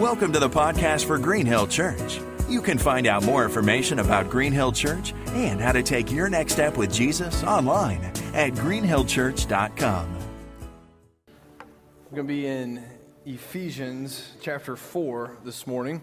Welcome to the podcast for Green Hill Church. You can find out more information about Green Hill Church and how to take your next step with Jesus online at greenhillchurch.com. We're going to be in Ephesians chapter 4 this morning.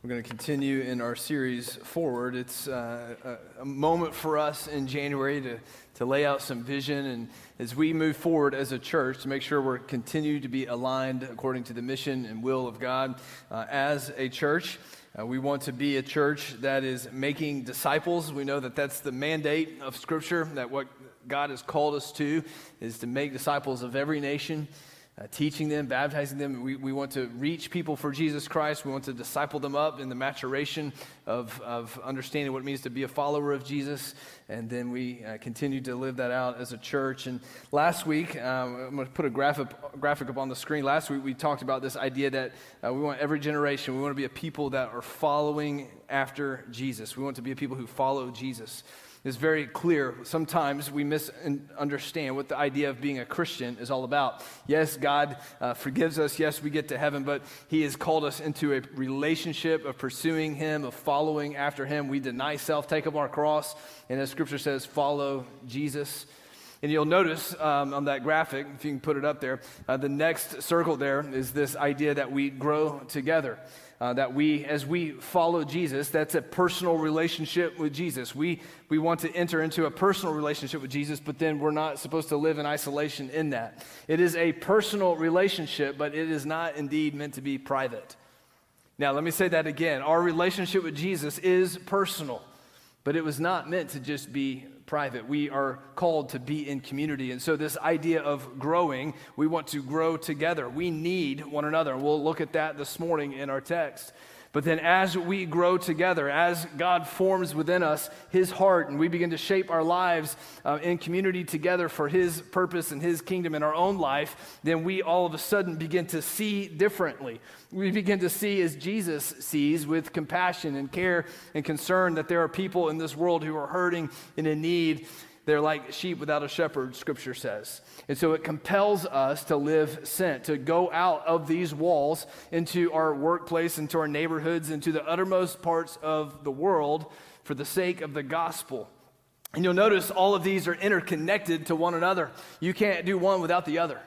We're going to continue in our series forward. It's uh, a, moment for us in January to, to lay out some vision and as we move forward as a church to make sure we're continue to be aligned according to the mission and will of God uh, as a church. Uh, we want to be a church that is making disciples. We know that that's the mandate of Scripture, that what God has called us to is to make disciples of every nation uh, teaching them, baptizing them. We, we want to reach people for Jesus Christ. We want to disciple them up in the maturation of, of understanding what it means to be a follower of Jesus. And then we uh, continue to live that out as a church. And last week, um, I'm going to put a graphic, graphic up on the screen. Last week, we talked about this idea that uh, we want every generation, we want to be a people that are following after Jesus. We want to be a people who follow Jesus is very clear. Sometimes we misunderstand what the idea of being a Christian is all about. Yes, God uh, forgives us. Yes, we get to heaven, but He has called us into a relationship of pursuing Him, of following after Him. We deny self, take up our cross, and as Scripture says, follow Jesus. And you'll notice um, on that graphic, if you can put it up there, uh, the next circle there is this idea that we grow together uh, that we, as we follow Jesus, that's a personal relationship with Jesus. We, we want to enter into a personal relationship with Jesus, but then we're not supposed to live in isolation in that. It is a personal relationship, but it is not indeed meant to be private. Now, let me say that again. Our relationship with Jesus is personal, but it was not meant to just be private. We are called to be in community. And so, this idea of growing, we want to grow together. We need one another. We'll look at that this morning in our text. But then, as we grow together, as God forms within us His heart, and we begin to shape our lives uh, in community together for His purpose and His kingdom in our own life, then we all of a sudden begin to see differently. We begin to see as Jesus sees with compassion and care and concern that there are people in this world who are hurting and in need. They're like sheep without a shepherd, scripture says. And so it compels us to live sent, to go out of these walls into our workplace, into our neighborhoods, into the uttermost parts of the world for the sake of the gospel. And you'll notice all of these are interconnected to one another. You can't do one without the other.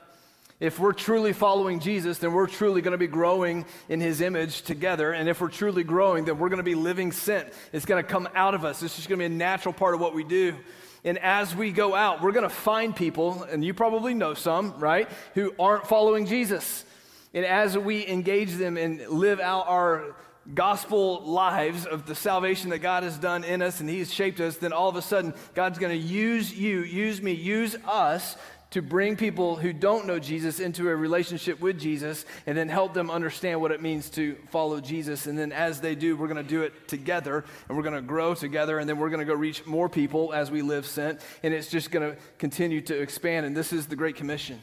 If we're truly following Jesus, then we're truly going to be growing in his image together. And if we're truly growing, then we're going to be living sent. It's going to come out of us. It's just going to be a natural part of what we do. And as we go out, we're going to find people, and you probably know some, right, who aren't following Jesus. And as we engage them and live out our gospel lives of the salvation that God has done in us and He's shaped us, then all of a sudden, God's going to use you, use me, use us to bring people who don't know Jesus into a relationship with Jesus and then help them understand what it means to follow Jesus. And then as they do, we're going to do it together and we're going to grow together and then we're going to go reach more people as we live sent. And it's just going to continue to expand. And this is the Great Commission.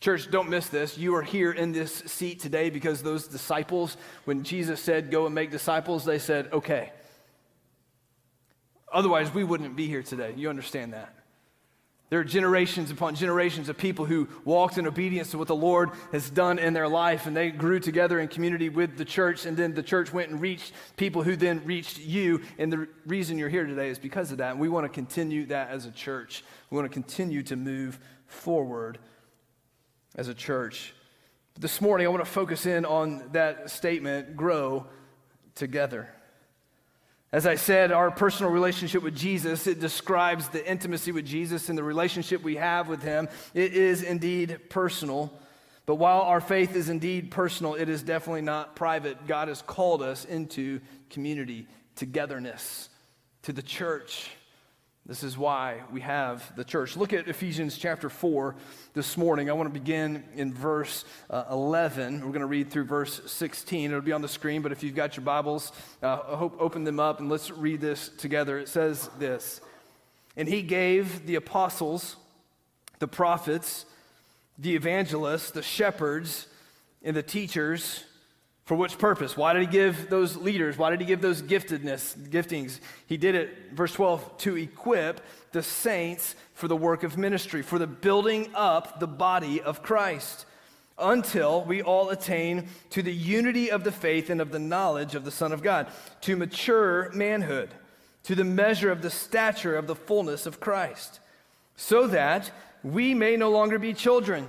Church, don't miss this. You are here in this seat today because those disciples, when Jesus said, Go and make disciples, they said, Okay. Otherwise, we wouldn't be here today. You understand that. There are generations upon generations of people who walked in obedience to what the Lord has done in their life, and they grew together in community with the church, and then the church went and reached people who then reached you. And the reason you're here today is because of that. And we want to continue that as a church. We want to continue to move forward as a church. But this morning, I want to focus in on that statement grow together. As I said, our personal relationship with Jesus, it describes the intimacy with Jesus and the relationship we have with him. It is indeed personal. But while our faith is indeed personal, it is definitely not private. God has called us into community, togetherness, to the church. This is why we have the church. Look at Ephesians chapter 4 this morning. I want to begin in verse uh, 11. We're going to read through verse 16. It'll be on the screen, but if you've got your Bibles, uh, I hope open them up and let's read this together. It says this And he gave the apostles, the prophets, the evangelists, the shepherds, and the teachers for which purpose? Why did he give those leaders? Why did he give those giftedness, giftings? He did it, verse 12, to equip the saints for the work of ministry, for the building up the body of Christ until we all attain to the unity of the faith and of the knowledge of the Son of God, to mature manhood, to the measure of the stature of the fullness of Christ, so that we may no longer be children,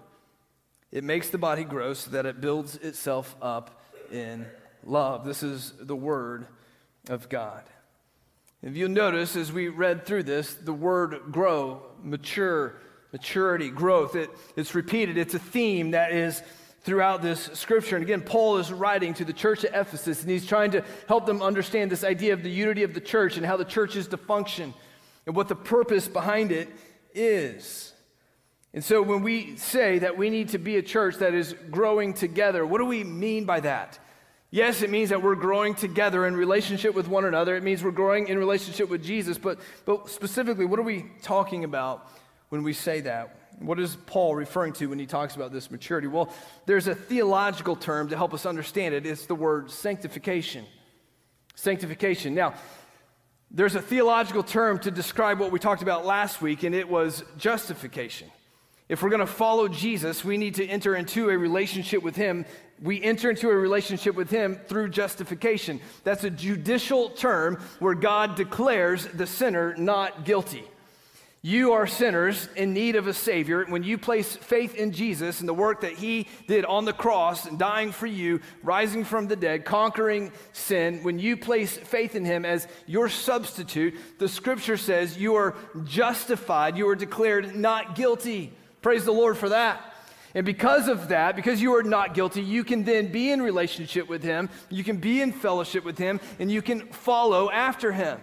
it makes the body grow so that it builds itself up in love. This is the Word of God. If you'll notice, as we read through this, the word grow, mature, maturity, growth. It, it's repeated, it's a theme that is throughout this scripture. And again, Paul is writing to the church at Ephesus, and he's trying to help them understand this idea of the unity of the church and how the church is to function and what the purpose behind it is. And so when we say that we need to be a church that is growing together, what do we mean by that? Yes, it means that we're growing together in relationship with one another. It means we're growing in relationship with Jesus. But, but specifically, what are we talking about when we say that. What is Paul referring to when he talks about this maturity? Well, there's a theological term to help us understand it. It's the word sanctification. Sanctification. Now, there's a theological term to describe what we talked about last week, and it was justification. If we're going to follow Jesus, we need to enter into a relationship with Him. We enter into a relationship with Him through justification. That's a judicial term where God declares the sinner not guilty. You are sinners in need of a Savior. When you place faith in Jesus and the work that He did on the cross, and dying for you, rising from the dead, conquering sin, when you place faith in Him as your substitute, the scripture says you are justified, you are declared not guilty. Praise the Lord for that. And because of that, because you are not guilty, you can then be in relationship with Him, you can be in fellowship with Him, and you can follow after Him.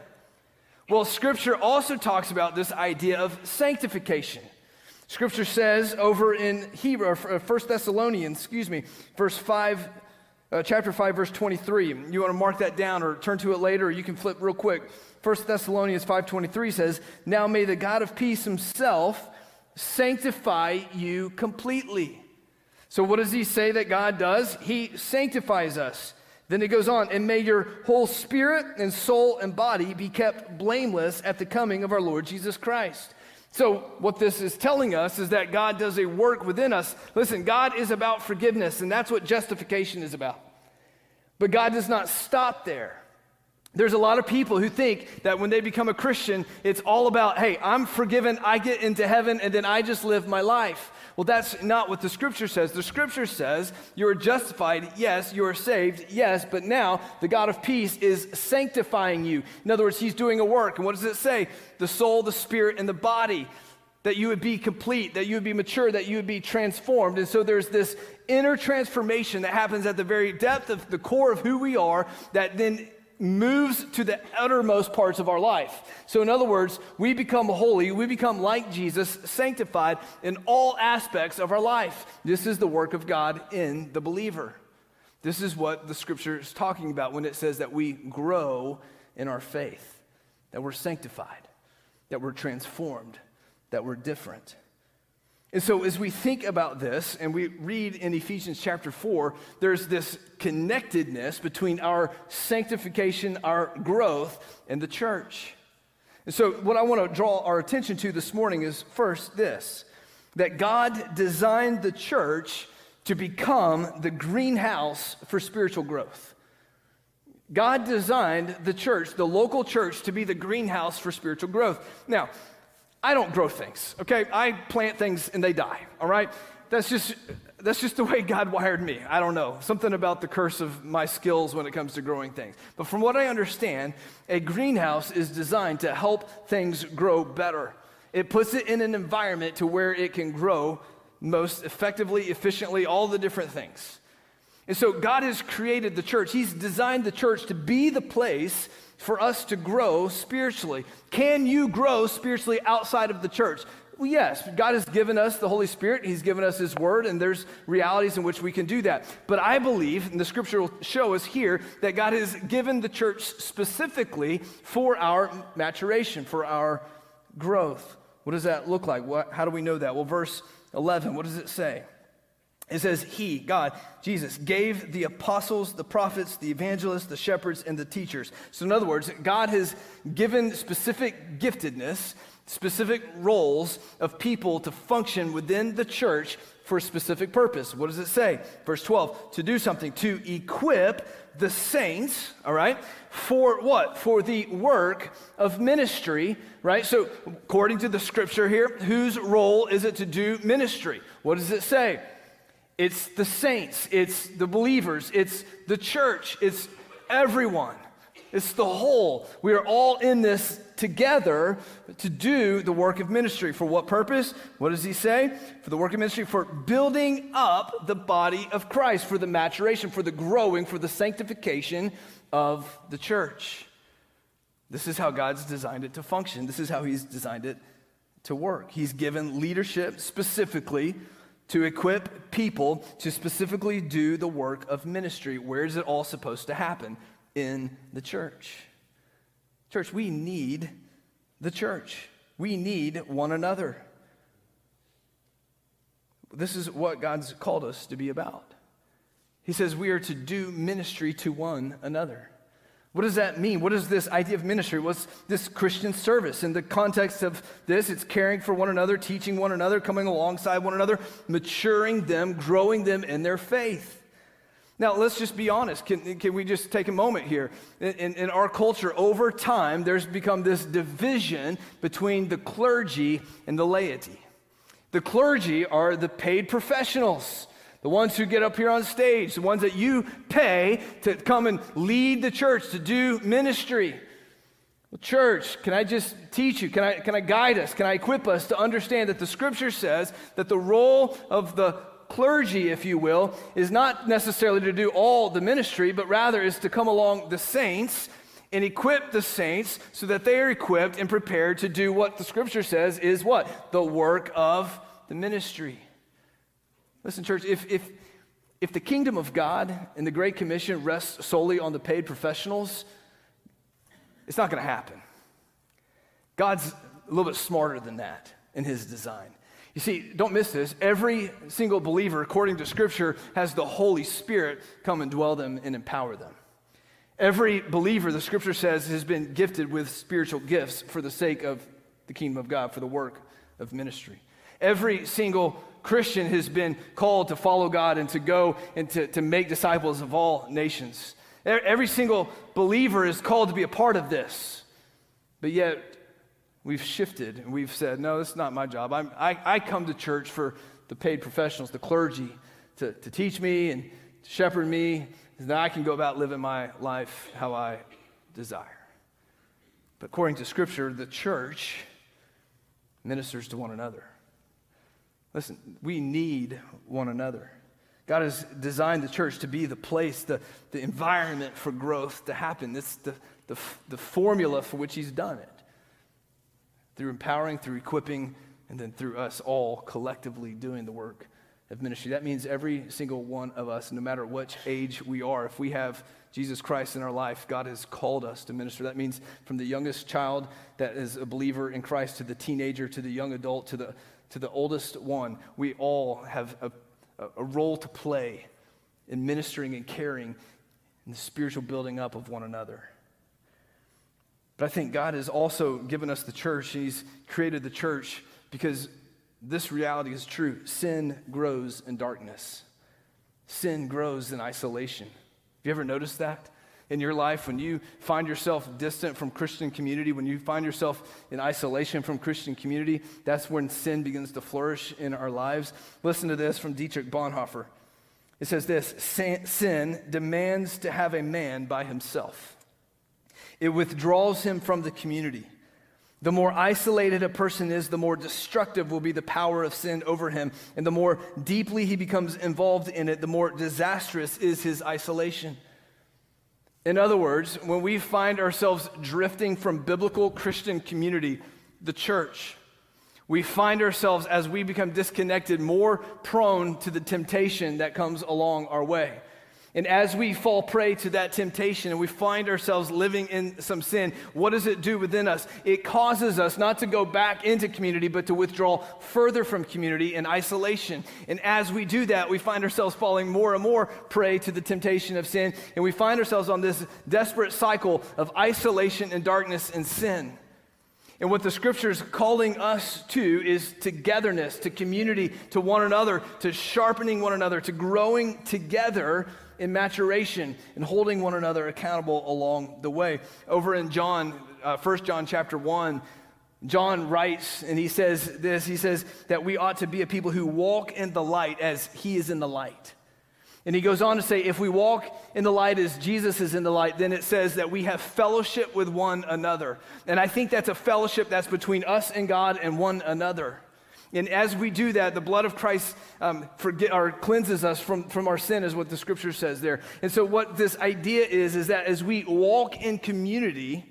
Well, Scripture also talks about this idea of sanctification. Scripture says over in Hebrew, 1 uh, Thessalonians, excuse me, verse 5, uh, chapter 5, verse 23. You want to mark that down or turn to it later, or you can flip real quick. 1 Thessalonians 5.23 says, Now may the God of peace himself sanctify you completely. So what does he say that God does? He sanctifies us. Then it goes on, and may your whole spirit and soul and body be kept blameless at the coming of our Lord Jesus Christ. So, what this is telling us is that God does a work within us. Listen, God is about forgiveness, and that's what justification is about. But God does not stop there. There's a lot of people who think that when they become a Christian, it's all about, hey, I'm forgiven, I get into heaven, and then I just live my life. Well, that's not what the scripture says. The scripture says you are justified, yes, you are saved, yes, but now the God of peace is sanctifying you. In other words, he's doing a work. And what does it say? The soul, the spirit, and the body. That you would be complete, that you would be mature, that you would be transformed. And so there's this inner transformation that happens at the very depth of the core of who we are that then moves to the uttermost parts of our life. So, in other words, we become holy, we become like Jesus, sanctified in all aspects of our life. This is the work of God in the believer. This is what the scripture is talking about when it says that we grow in our faith, that we're sanctified, that we're transformed, that we're different. And so, as we think about this and we read in Ephesians chapter 4, there's this connectedness between our sanctification, our growth, and the church. And so, what I want to draw our attention to this morning is first this that God designed the church to become the greenhouse for spiritual growth. God designed the church, the local church, to be the greenhouse for spiritual growth. Now, I don't grow things, okay? I plant things and they die, all right? That's just that's just the way God wired me. I don't know. Something about the curse of my skills when it comes to growing things. But from what I understand, a greenhouse is designed to help things grow better. It puts it in an environment to where it can grow most effectively, efficiently, all the different things. And so God has created the church. He's designed the church to be the place for us to grow spiritually. Can you grow spiritually outside of the church? Well, yes, God has given us the Holy Spirit, He's given us His Word, and there's realities in which we can do that. But I believe, and the scripture will show us here, that God has given the church specifically for our maturation, for our growth. What does that look like? What, how do we know that? Well, verse 11, what does it say? It says, He, God, Jesus, gave the apostles, the prophets, the evangelists, the shepherds, and the teachers. So, in other words, God has given specific giftedness, specific roles of people to function within the church for a specific purpose. What does it say? Verse 12, to do something, to equip the saints, all right, for what? For the work of ministry, right? So, according to the scripture here, whose role is it to do ministry? What does it say? It's the saints, it's the believers, it's the church, it's everyone. It's the whole. We are all in this together to do the work of ministry. For what purpose? What does he say? For the work of ministry, for building up the body of Christ, for the maturation, for the growing, for the sanctification of the church. This is how God's designed it to function. This is how he's designed it to work. He's given leadership specifically to equip people to specifically do the work of ministry. Where is it all supposed to happen? In the church. Church, we need the church. We need one another. This is what God's called us to be about. He says we are to do ministry to one another. What does that mean? What is this idea of ministry? What's this Christian service? In the context of this, it's caring for one another, teaching one another, coming alongside one another, maturing them, growing them in their faith. Now, let's just be honest. Can, can we just take a moment here? In, in, in our culture, over time, there's become this division between the clergy and the laity. The clergy are the paid professionals the ones who get up here on stage, the ones that you pay to come and lead the church, to do ministry. Well, church, can I just teach you? Can I, can I guide us? Can I equip us to understand that the scripture says that the role of the clergy, if you will, is not necessarily to do all the ministry, but rather is to come along the saints and equip the saints so that they are equipped and prepared to do what the scripture says is what? The work of the ministry. Listen, church, if, if, if the kingdom of God and the Great Commission rests solely on the paid professionals, it's not going to happen. God's a little bit smarter than that in his design. You see, don't miss this. Every single believer, according to Scripture, has the Holy Spirit come and dwell them and empower them. Every believer, the Scripture says, has been gifted with spiritual gifts for the sake of the kingdom of God, for the work of ministry. Every single Christian has been called to follow God and to go and to, to make disciples of all nations. Every single believer is called to be a part of this. But yet, we've shifted and we've said, no, this is not my job. I'm, I, I come to church for the paid professionals, the clergy, to, to teach me and to shepherd me, and that I can go about living my life how I desire. But according to Scripture, the church ministers to one another. Listen, we need one another. God has designed the church to be the place, the, the environment for growth to happen. It's the, the, the formula for which He's done it through empowering, through equipping, and then through us all collectively doing the work of ministry. That means every single one of us, no matter which age we are, if we have Jesus Christ in our life, God has called us to minister. That means from the youngest child that is a believer in Christ to the teenager to the young adult to the to the oldest one, we all have a, a role to play in ministering and caring in the spiritual building up of one another. But I think God has also given us the church, He's created the church because this reality is true. Sin grows in darkness, sin grows in isolation. Have you ever noticed that? in your life, when you find yourself distant from Christian community, when you find yourself in isolation from Christian community, that's when sin begins to flourish in our lives. Listen to this from Dietrich Bonhoeffer. It says this Sin demands to have a man by himself, it withdraws him from the community. The more isolated a person is, the more destructive will be the power of sin over him. And the more deeply he becomes involved in it, the more disastrous is his isolation. In other words, when we find ourselves drifting from biblical Christian community, the church, we find ourselves, as we become disconnected, more prone to the temptation that comes along our way. And as we fall prey to that temptation and we find ourselves living in some sin, what does it do within us? It causes us not to go back into community, but to withdraw further from community in isolation. And as we do that, we find ourselves falling more and more prey to the temptation of sin. And we find ourselves on this desperate cycle of isolation and darkness and sin. And what the scripture's calling us to is togetherness, to community, to one another, to sharpening one another, to growing together in maturation and holding one another accountable along the way. Over in John, uh, 1 John chapter 1, John writes and he says this he says that we ought to be a people who walk in the light as he is in the light. And he goes on to say, if we walk in the light as Jesus is in the light, then it says that we have fellowship with one another. And I think that's a fellowship that's between us and God and one another. And as we do that, the blood of Christ um, forget, or cleanses us from, from our sin, is what the scripture says there. And so, what this idea is, is that as we walk in community,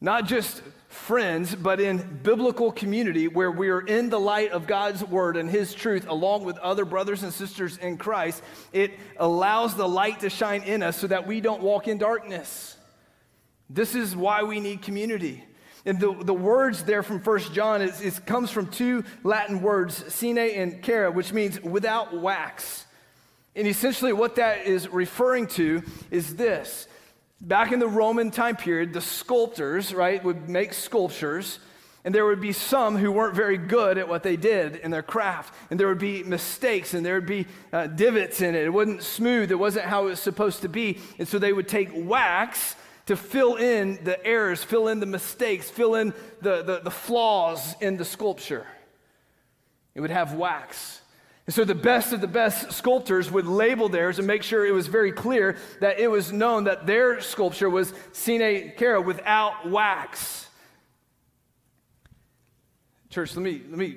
not just friends, but in biblical community where we are in the light of God's word and his truth along with other brothers and sisters in Christ, it allows the light to shine in us so that we don't walk in darkness. This is why we need community. And the, the words there from First John is, is, comes from two Latin words, sine and cera, which means without wax. And essentially, what that is referring to is this Back in the Roman time period, the sculptors, right, would make sculptures, and there would be some who weren't very good at what they did in their craft. And there would be mistakes, and there would be uh, divots in it. It wasn't smooth, it wasn't how it was supposed to be. And so they would take wax to fill in the errors, fill in the mistakes, fill in the, the, the flaws in the sculpture. It would have wax. And so the best of the best sculptors would label theirs and make sure it was very clear that it was known that their sculpture was sine cera without wax. Church, let me, let me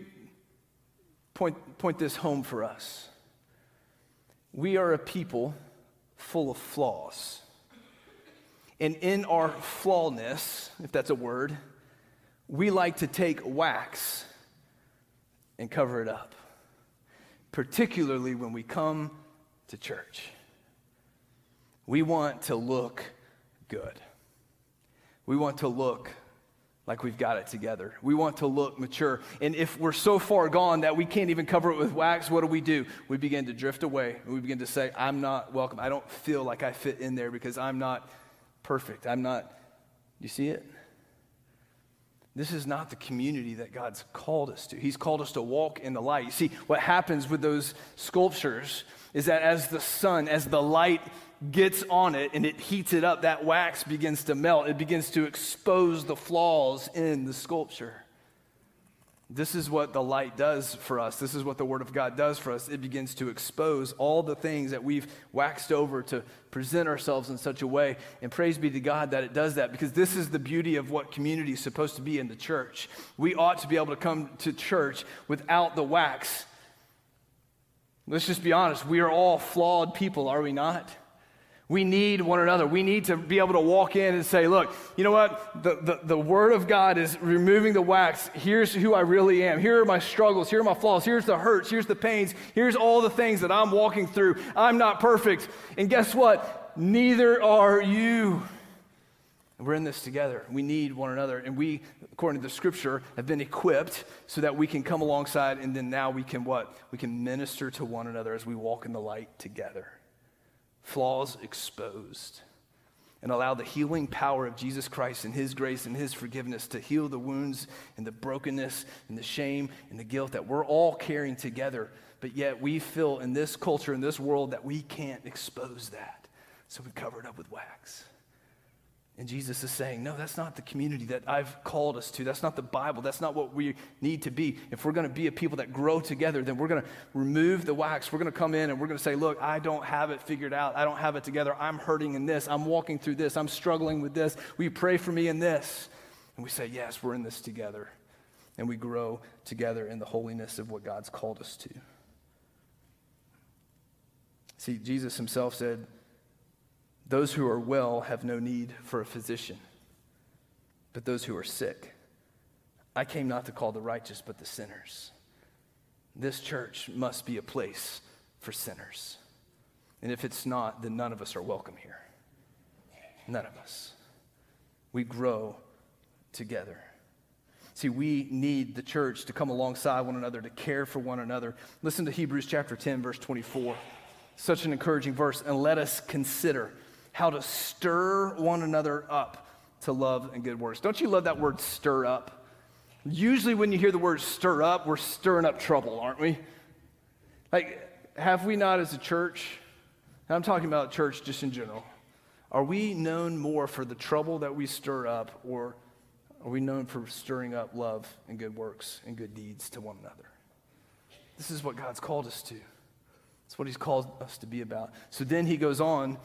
point, point this home for us. We are a people full of flaws. And in our flawness, if that's a word, we like to take wax and cover it up particularly when we come to church. We want to look good. We want to look like we've got it together. We want to look mature. And if we're so far gone that we can't even cover it with wax, what do we do? We begin to drift away we begin to say, I'm not welcome. I don't feel like I fit in there because I'm not perfect. I'm not. You see it? This is not the community that God's called us to. He's called us to walk in the light. You see, what happens with those sculptures is that as the sun, as the light gets on it and it heats it up, that wax begins to melt. It begins to expose the flaws in the sculpture. This is what the light does for us. This is what the Word of God does for us. It begins to expose all the things that we've waxed over to present ourselves in such a way. And praise be to God that it does that because this is the beauty of what community is supposed to be in the church. We ought to be able to come to church without the wax. Let's just be honest. We are all flawed people, are we not? We need one another. We need to be able to walk in and say, look, you know what? The, the, the, Word of God is removing the wax. Here's who I really am. Here are my struggles. Here are my flaws. Here's the hurts. Here's the pains. Here's all the things that I'm walking through. I'm not perfect. And guess what? Neither are you. We're in this together. We need one another. And we, according to the scripture, have been equipped so that we can come alongside and then now we can what? We can minister to one another as we walk in the light together flaws exposed, and allow the healing power of Jesus Christ and His grace and His forgiveness to heal the wounds and the brokenness and the shame and the guilt that we're all carrying together. But yet we feel in this culture, in this world, that we can't expose that. So we cover it up with wax. And Jesus is saying, No, that's not the community that I've called us to. That's not the Bible. That's not what we need to be. If we're going to be a people that grow together, then we're going to remove the wax. We're going to come in and we're going to say, Look, I don't have it figured out. I don't have it together. I'm hurting in this. I'm walking through this. I'm struggling with this. Will you pray for me in this? And we say, Yes, we're in this together. And we grow together in the holiness of what God's called us to. See, Jesus himself said, those who are well have no need for a physician, but those who are sick. I came not to call the righteous, but the sinners. This church must be a place for sinners. And if it's not, then none of us are welcome here. None of us. We grow together. See, we need the church to come alongside one another, to care for one another. Listen to Hebrews chapter 10, verse 24. Such an encouraging verse. And let us consider how to stir one another up to love and good works. Don't you love that word stir up? Usually, when you hear the word stir up, we're stirring up trouble, aren't we? Like, have we not as a church? And I'm talking about church just in general. Are we known more for the trouble that we stir up, or are we known for stirring up love and good works and good deeds to one another? This is what God's called us to. It's what He's called us to be about. So then he goes on,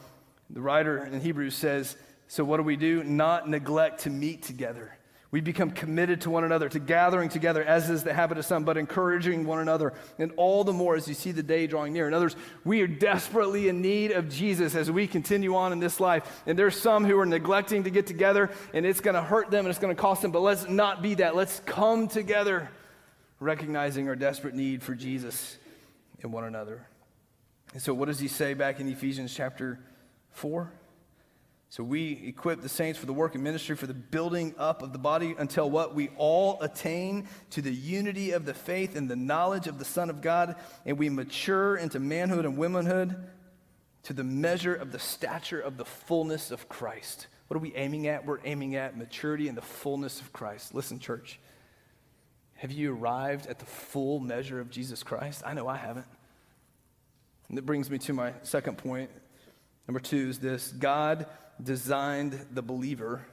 the writer in Hebrews says, So what do we do? Not neglect to meet together we become committed to one another, to gathering together, as is the habit of some, but encouraging one another, and all the more as you see the day drawing near. In others, we are desperately in need of Jesus as we continue on in this life. And there's some who are neglecting to get together, and it's going to hurt them and it's going to cost them, but let's not be that. Let's come together, recognizing our desperate need for Jesus and one another. And so, what does he say back in Ephesians chapter 4? So we equip the saints for the work and ministry for the building up of the body until what? We all attain to the unity of the faith and the knowledge of the Son of God, and we mature into manhood and womanhood to the measure of the stature of the fullness of Christ. What are we aiming at? We're aiming at maturity and the fullness of Christ. Listen, church. Have you arrived at the full measure of Jesus Christ? I know I haven't. And that brings me to my second point. Number two is this God designed the believer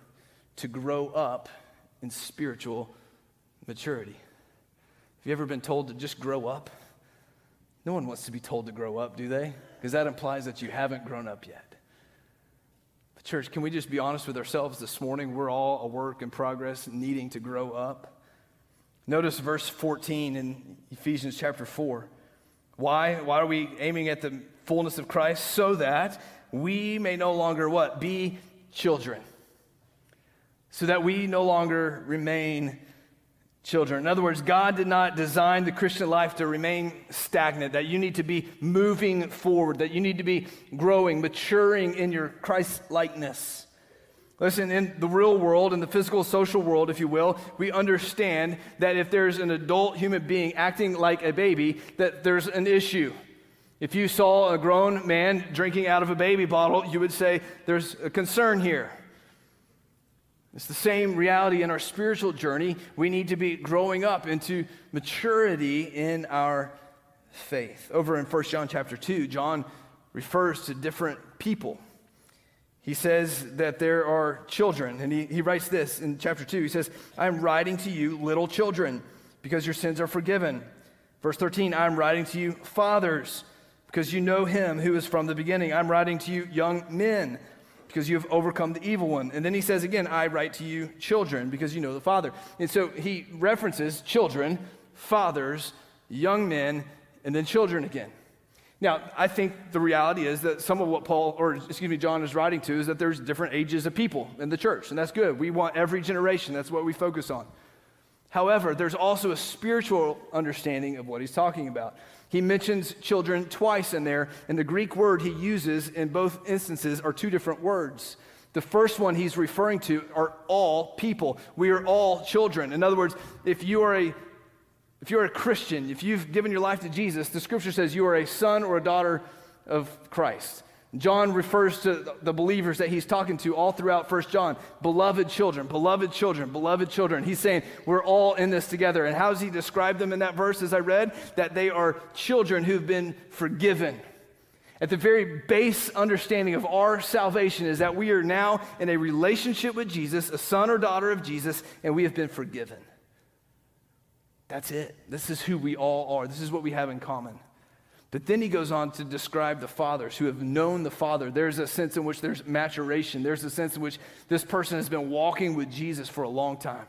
to grow up in spiritual maturity. Have you ever been told to just grow up? No one wants to be told to grow up, do they? Because that implies that you haven't grown up yet. But, church, can we just be honest with ourselves this morning? We're all a work in progress, needing to grow up. Notice verse 14 in Ephesians chapter 4. Why? Why are we aiming at the fullness of Christ? So that we may no longer what? Be children. So that we no longer remain children. In other words, God did not design the Christian life to remain stagnant, that you need to be moving forward, that you need to be growing, maturing in your Christ likeness. Listen, in the real world, in the physical social world, if you will, we understand that if there's an adult human being acting like a baby, that there's an issue. If you saw a grown man drinking out of a baby bottle, you would say, There's a concern here. It's the same reality in our spiritual journey. We need to be growing up into maturity in our faith. Over in 1 John chapter 2, John refers to different people. He says that there are children, and he, he writes this in chapter 2. He says, I'm writing to you, little children, because your sins are forgiven. Verse 13, I'm writing to you, fathers because you know him who is from the beginning. I'm writing to you, young men, because you have overcome the evil one. And then he says again, I write to you, children, because you know the Father. And so he references children, fathers, young men, and then children again. Now, I think the reality is that some of what Paul, or excuse me, John is writing to is that there's different ages of people in the church, and that's good. We want every generation, that's what we focus on. However, there's also a spiritual understanding of what he's talking about. He mentions children twice in there, and the Greek word he uses in both instances are two different words. The first one he's referring to are all people. We are all children. In other words, if you are a if you're a Christian, if you've given your life to Jesus, the scripture says you are a son or a daughter of Christ. John refers to the believers that he's talking to all throughout First John, beloved children, beloved children, beloved children. He's saying we're all in this together. And how does he describe them in that verse as I read? That they are children who've been forgiven. At the very base understanding of our salvation is that we are now in a relationship with Jesus, a son or daughter of Jesus, and we have been forgiven. That's it. This is who we all are. This is what we have in common. But then he goes on to describe the fathers who have known the Father. There's a sense in which there's maturation, there's a sense in which this person has been walking with Jesus for a long time.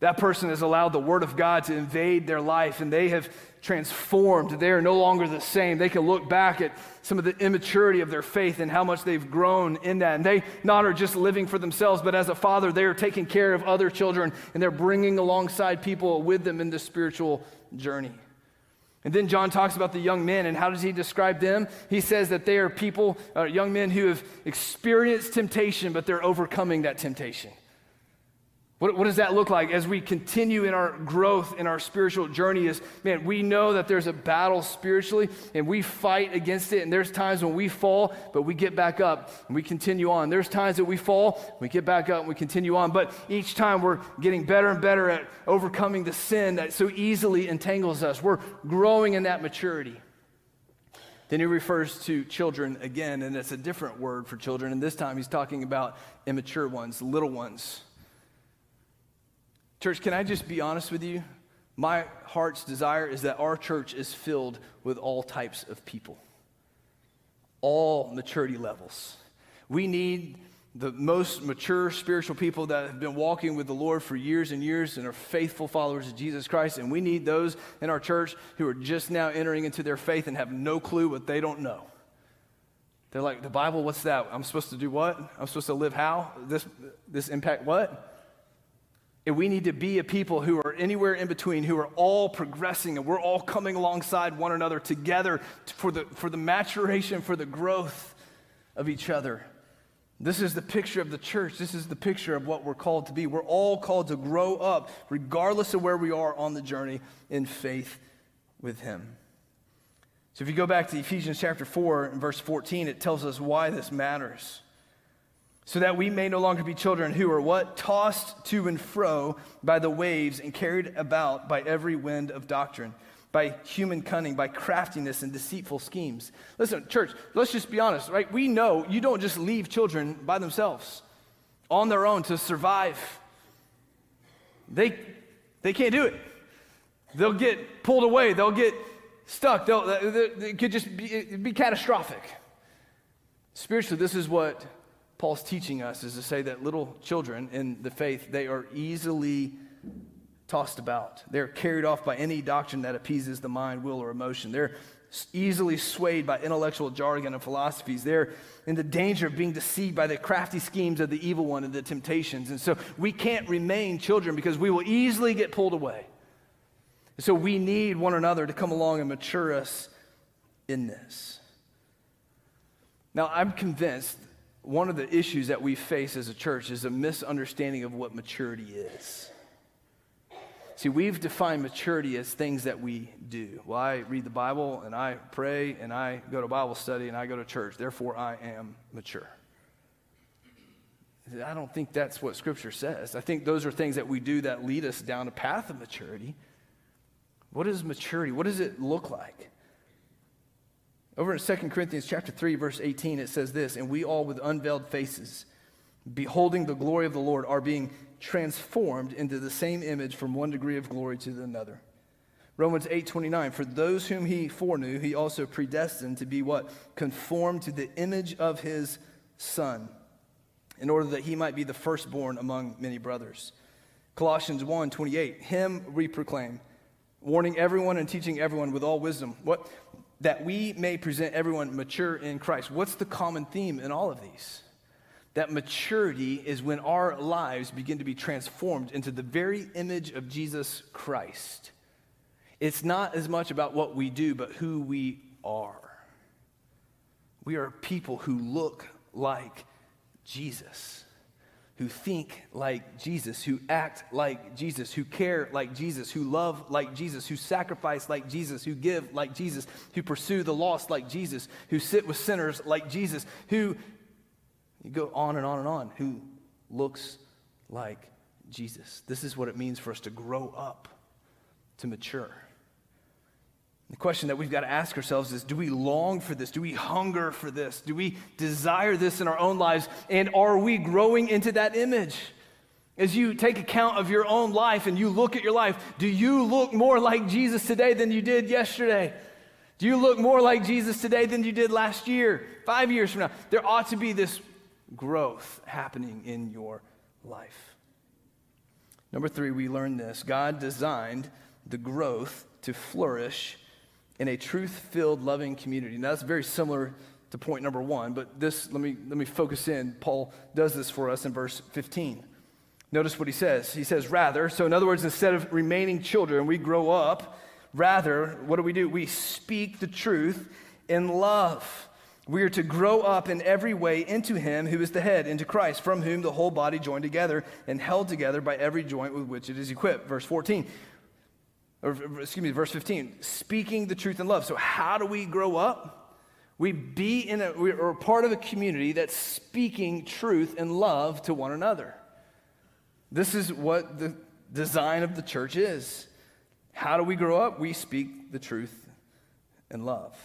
That person has allowed the Word of God to invade their life, and they have transformed. They are no longer the same. They can look back at some of the immaturity of their faith and how much they've grown in that. And they not are just living for themselves, but as a father, they are taking care of other children and they're bringing alongside people with them in this spiritual journey. And then John talks about the young men, and how does he describe them? He says that they are people, uh, young men who have experienced temptation, but they're overcoming that temptation. What, what, does that look like as we continue in our growth in our spiritual journey? Is man, we know that there's a battle spiritually and we fight against it. And there's times when we fall, but we get back up and we continue on. There's times that we fall, we get back up and we continue on. But each time we're getting better and better at overcoming the sin that so easily entangles us. We're growing in that maturity. Then he refers to children again, and it's a different word for children. And this time he's talking about immature ones, little ones. Church, can I just be honest with you? My heart's desire is that our church is filled with all types of people, all maturity levels. We need the most mature spiritual people that have been walking with the Lord for years and years and are faithful followers of Jesus Christ. And we need those in our church who are just now entering into their faith and have no clue what they don't know. They're like, the Bible, what's that? I'm supposed to do what? I'm supposed to live how? This, this impact what? And we need to be a people who are anywhere in between, who are all progressing, and we're all coming alongside one another together for the, for the maturation, for the growth of each other. This is the picture of the church. This is the picture of what we're called to be. We're all called to grow up, regardless of where we are on the journey in faith with Him. So if you go back to Ephesians chapter 4 and verse 14, it tells us why this matters so that we may no longer be children who are what? Tossed to and fro by the waves and carried about by every wind of doctrine, by human cunning, by craftiness and deceitful schemes. Listen, church, let's just be honest, right? We know you don't just leave children by themselves on their own to survive. They, they can't do it. They'll get pulled away, they'll get stuck, they'll, it could just be, be catastrophic. Spiritually, this is what Paul's teaching us is to say that little children in the faith, they are easily tossed about. They're carried off by any doctrine that appeases the mind, will, or emotion. They're easily swayed by intellectual jargon and philosophies. They're in the danger of being deceived by the crafty schemes of the evil one and the temptations. And so we can't remain children because we will easily get pulled away. And so we need one another to come along and mature us in this. Now, I'm convinced one of the issues that we face as a church is a misunderstanding of what maturity is. See, we've defined maturity as things that we do. Well, I read the Bible and I pray and I go to Bible study and I go to church. Therefore, I am mature. I don't think that's what Scripture says. I think those are things that we do that lead us down a path of maturity. What is maturity? What does it look like? Over in 2 Corinthians chapter 3 verse 18 it says this, and we all with unveiled faces beholding the glory of the Lord are being transformed into the same image from one degree of glory to another. Romans 8:29 For those whom he foreknew he also predestined to be what conformed to the image of his son in order that he might be the firstborn among many brothers. Colossians 1:28 Him we proclaim warning everyone and teaching everyone with all wisdom. What that we may present everyone mature in Christ. What's the common theme in all of these? That maturity is when our lives begin to be transformed into the very image of Jesus Christ. It's not as much about what we do, but who we are. We are people who look like Jesus who think like Jesus, who act like Jesus, who care like Jesus, who love like Jesus, who sacrifice like Jesus, who give like Jesus, who pursue the lost like Jesus, who sit with sinners like Jesus, who, you go on and on and on, who looks like Jesus. This is what it means for us to grow up, to mature. The question that we've got to ask ourselves is do we long for this? Do we hunger for this? Do we desire this in our own lives? And are we growing into that image? As you take account of your own life and you look at your life, do you look more like Jesus today than you did yesterday? Do you look more like Jesus today than you did last year, five years from now? There ought to be this growth happening in your life. Number three, we learn this God designed the growth to flourish in a truth filled, loving community. Now, that's very similar to point number one, but this, let me, let me focus in. Paul does this for us in verse 15. Notice what he says. He says, rather, so in other words, instead of remaining children, we grow up. Rather, what do we do? We speak the truth in love. We are to grow up in every way into Him who is the head, into Christ, from whom the whole body joined together and held together by every joint with which it is equipped. Verse 14, or excuse me, verse 15, speaking the truth in love. So, how do we grow up? We be in a, we're part of a community that's speaking truth and love to one another. This is what the design of the church is. How do we grow up? We speak the truth in love.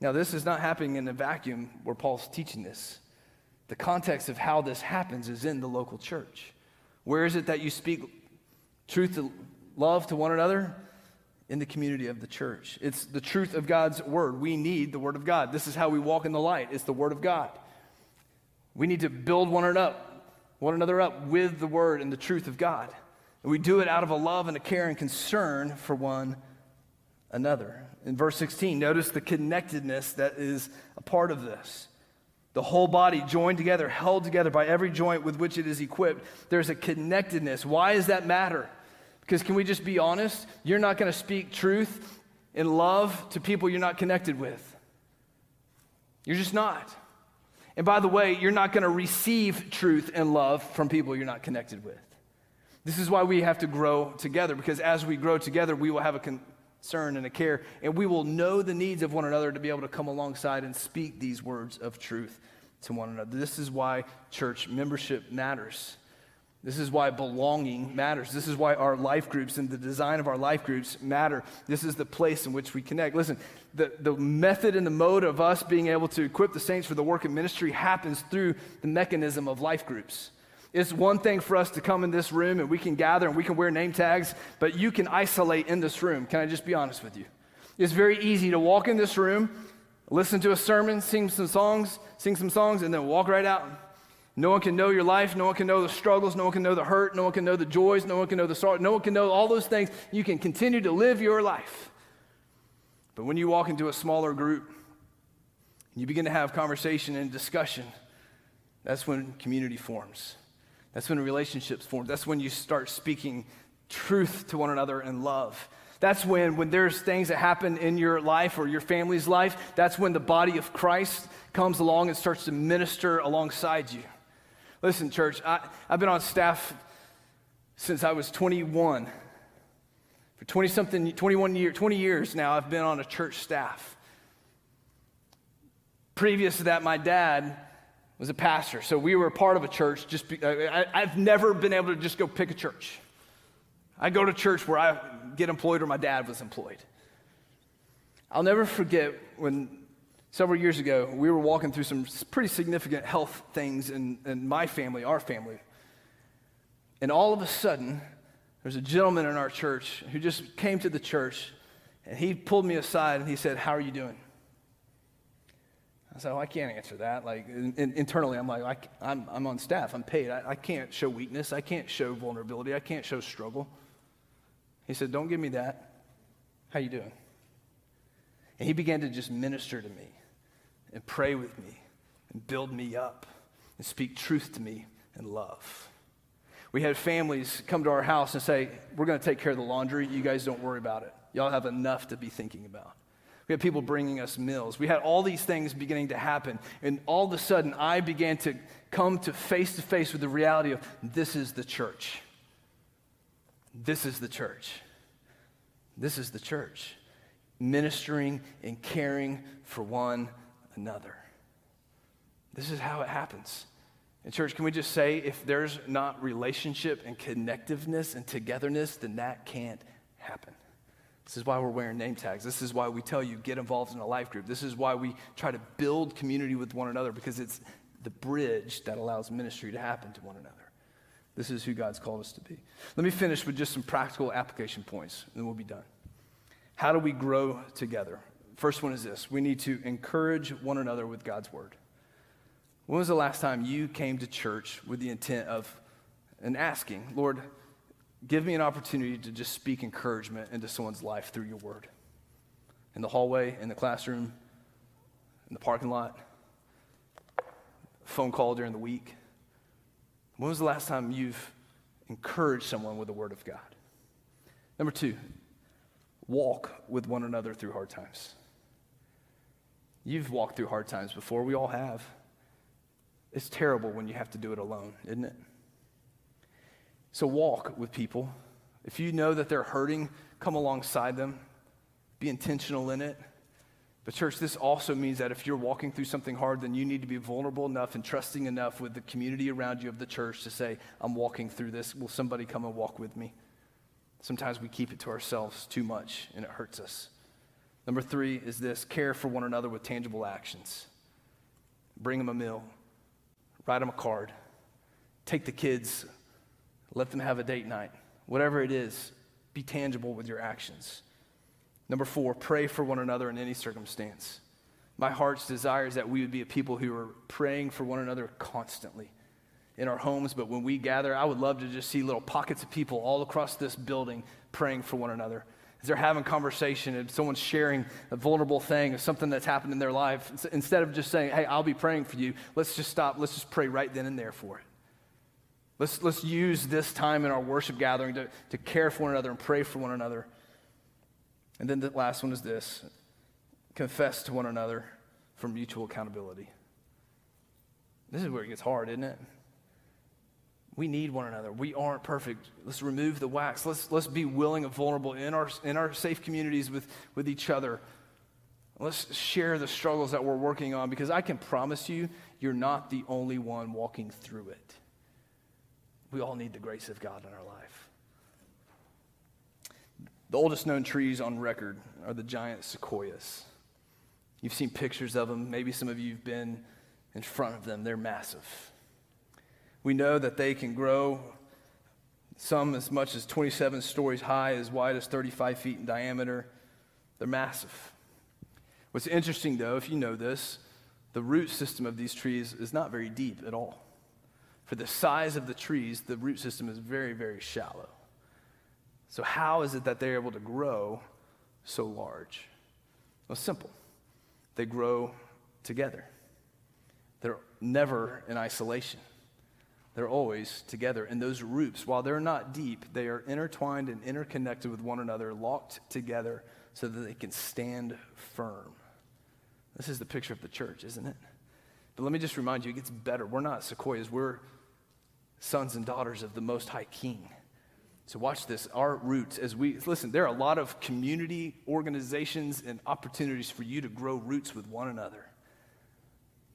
Now, this is not happening in a vacuum where Paul's teaching this. The context of how this happens is in the local church. Where is it that you speak truth love to one another? In the community of the church. It's the truth of God's word. We need the word of God. This is how we walk in the light. It's the word of God. We need to build one another up, one another up with the word and the truth of God. And we do it out of a love and a care and concern for one another. In verse 16, notice the connectedness that is a part of this. The whole body joined together, held together by every joint with which it is equipped. There's a connectedness. Why does that matter? Because can we just be honest? You're not going to speak truth and love to people you're not connected with. You're just not. And by the way, you're not going to receive truth and love from people you're not connected with. This is why we have to grow together, because as we grow together, we will have a concern and a care, and we will know the needs of one another to be able to come alongside and speak these words of truth to one another. This is why church membership matters. This is why belonging matters. This is why our life groups and the design of our life groups matter. This is the place in which we connect. Listen, the, the method and the mode of us being able to equip the saints for the work of ministry happens through the mechanism of life groups. It's one thing for us to come in this room and we can gather and we can wear name tags, but you can isolate in this room. Can I just be honest with you? It's very easy to walk in this room, listen to a sermon, sing some songs, sing some songs, and then walk right out. No one can know your life. No one can know the struggles. No one can know the hurt. No one can know the joys. No one can know the sorrow. No one can know all those things. You can continue to live your life. But when you walk into a smaller group, and you begin to have conversation and discussion, that's when community forms. That's when relationships form. That's when you start speaking truth to one another in love. That's when, when there's things that happen in your life or your family's life, that's when the body of Christ comes along and starts to minister alongside you. Listen, church, I, I've been on staff since I was 21. For 20 something, 21 years, 20 years now, I've been on a church staff. Previous to that, my dad was a pastor. So we were part of a church. Just be, I, I've never been able to just go pick a church. I go to church where I get employed or my dad was employed. I'll never forget when several years ago we were walking through some pretty significant health things in, in my family, our family. And all of a sudden, there's a gentleman in our church who just came to the church and he pulled me aside and he said, How are you doing? I said, I can't answer that. Like in, in, internally, I'm like, I, am I'm, I'm on staff. I'm paid. I, I can't show weakness. I can't show vulnerability. I can't show struggle. He said, don't give me that. How are you doing? And he began to just minister to me and pray with me and build me up and speak truth to me and love. We had families come to our house and say, We're going to take care of the laundry. You guys don't worry about it. Y'all have enough to be thinking about. We had people bringing us meals. We had all these things beginning to happen. And all of a sudden, I began to come to face to face with the reality of this is the church. This is the church. This is the church. Ministering and caring for one another. This is how it happens. And, church, can we just say if there's not relationship and connectiveness and togetherness, then that can't happen. This is why we're wearing name tags. This is why we tell you get involved in a life group. This is why we try to build community with one another because it's the bridge that allows ministry to happen to one another. This is who God's called us to be. Let me finish with just some practical application points, and then we'll be done. How do we grow together? First one is this we need to encourage one another with God's word. When was the last time you came to church with the intent of and asking, Lord, give me an opportunity to just speak encouragement into someone's life through your word. In the hallway, in the classroom, in the parking lot, phone call during the week. When was the last time you've encouraged someone with the word of God? Number two, walk with one another through hard times. You've walked through hard times before, we all have. It's terrible when you have to do it alone, isn't it? So walk with people. If you know that they're hurting, come alongside them. Be intentional in it. But, church, this also means that if you're walking through something hard, then you need to be vulnerable enough and trusting enough with the community around you of the church to say, I'm walking through this. Will somebody come and walk with me? Sometimes we keep it to ourselves too much and it hurts us. Number three is this care for one another with tangible actions. Bring them a meal, write them a card, take the kids, let them have a date night. Whatever it is, be tangible with your actions. Number four, pray for one another in any circumstance. My heart's desire is that we would be a people who are praying for one another constantly in our homes, but when we gather, I would love to just see little pockets of people all across this building praying for one another. As they're having conversation and someone's sharing a vulnerable thing or something that's happened in their life, instead of just saying, hey, I'll be praying for you, let's just stop. Let's just pray right then and there for it. Let's, let's use this time in our worship gathering to, to care for one another and pray for one another. And then the last one is this confess to one another for mutual accountability. This is where it gets hard, isn't it? We need one another. We aren't perfect. Let's remove the wax. Let's, let's be willing and vulnerable in our, in our safe communities with, with each other. Let's share the struggles that we're working on because I can promise you, you're not the only one walking through it. We all need the grace of God in our life. The oldest known trees on record are the giant sequoias. You've seen pictures of them. Maybe some of you have been in front of them. They're massive. We know that they can grow some as much as 27 stories high, as wide as 35 feet in diameter. They're massive. What's interesting, though, if you know this, the root system of these trees is not very deep at all. For the size of the trees, the root system is very, very shallow. So, how is it that they're able to grow so large? Well, simple. They grow together, they're never in isolation. They're always together. And those roots, while they're not deep, they are intertwined and interconnected with one another, locked together so that they can stand firm. This is the picture of the church, isn't it? But let me just remind you, it gets better. We're not sequoias, we're sons and daughters of the Most High King. So, watch this. Our roots, as we listen, there are a lot of community organizations and opportunities for you to grow roots with one another.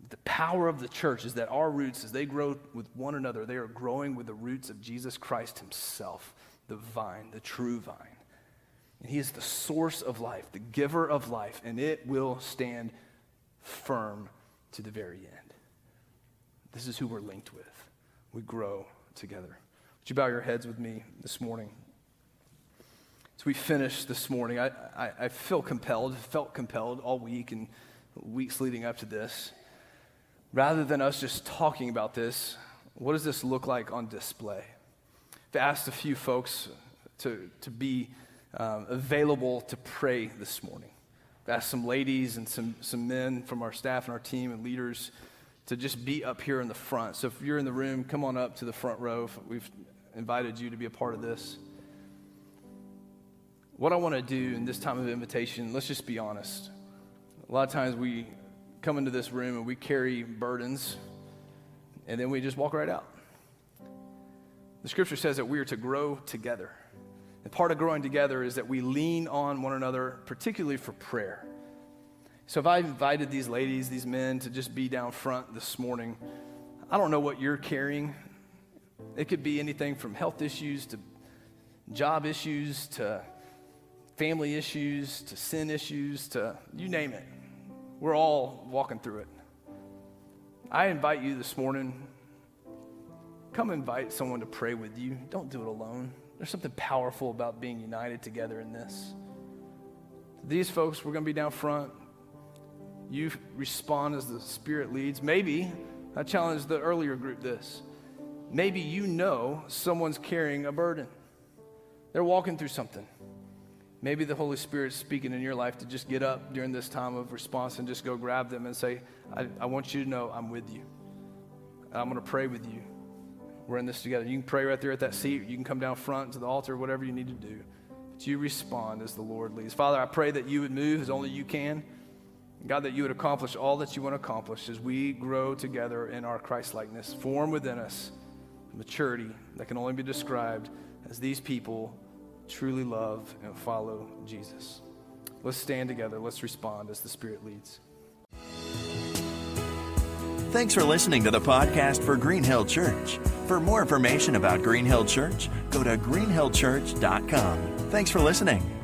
The power of the church is that our roots, as they grow with one another, they are growing with the roots of Jesus Christ Himself, the vine, the true vine. And He is the source of life, the giver of life, and it will stand firm to the very end. This is who we're linked with we grow together. Would you bow your heads with me this morning? As we finish this morning, I, I, I feel compelled, felt compelled all week and weeks leading up to this. Rather than us just talking about this, what does this look like on display? I've asked a few folks to, to be um, available to pray this morning. I've asked some ladies and some, some men from our staff and our team and leaders to just be up here in the front. So if you're in the room, come on up to the front row. We've invited you to be a part of this. What I want to do in this time of invitation, let's just be honest. A lot of times we come into this room and we carry burdens and then we just walk right out. The scripture says that we are to grow together. And part of growing together is that we lean on one another, particularly for prayer. So if I invited these ladies, these men to just be down front this morning, I don't know what you're carrying. It could be anything from health issues to job issues to family issues to sin issues to you name it. We're all walking through it. I invite you this morning, come invite someone to pray with you. Don't do it alone. There's something powerful about being united together in this. These folks, we're going to be down front. You respond as the Spirit leads. Maybe, I challenge the earlier group this. Maybe you know someone's carrying a burden. they're walking through something. Maybe the Holy Spirit's speaking in your life to just get up during this time of response and just go grab them and say, I, I want you to know I'm with you. I'm going to pray with you. We're in this together. You can pray right there at that seat. You can come down front to the altar, whatever you need to do. But you respond as the Lord leads. Father, I pray that you would move as only you can. God, that you would accomplish all that you want to accomplish as we grow together in our Christ likeness. Form within us maturity that can only be described as these people truly love and follow Jesus. Let's stand together. Let's respond as the Spirit leads. Thanks for listening to the podcast for Green Hill Church. For more information about Green Hill Church, go to greenhillchurch.com. Thanks for listening.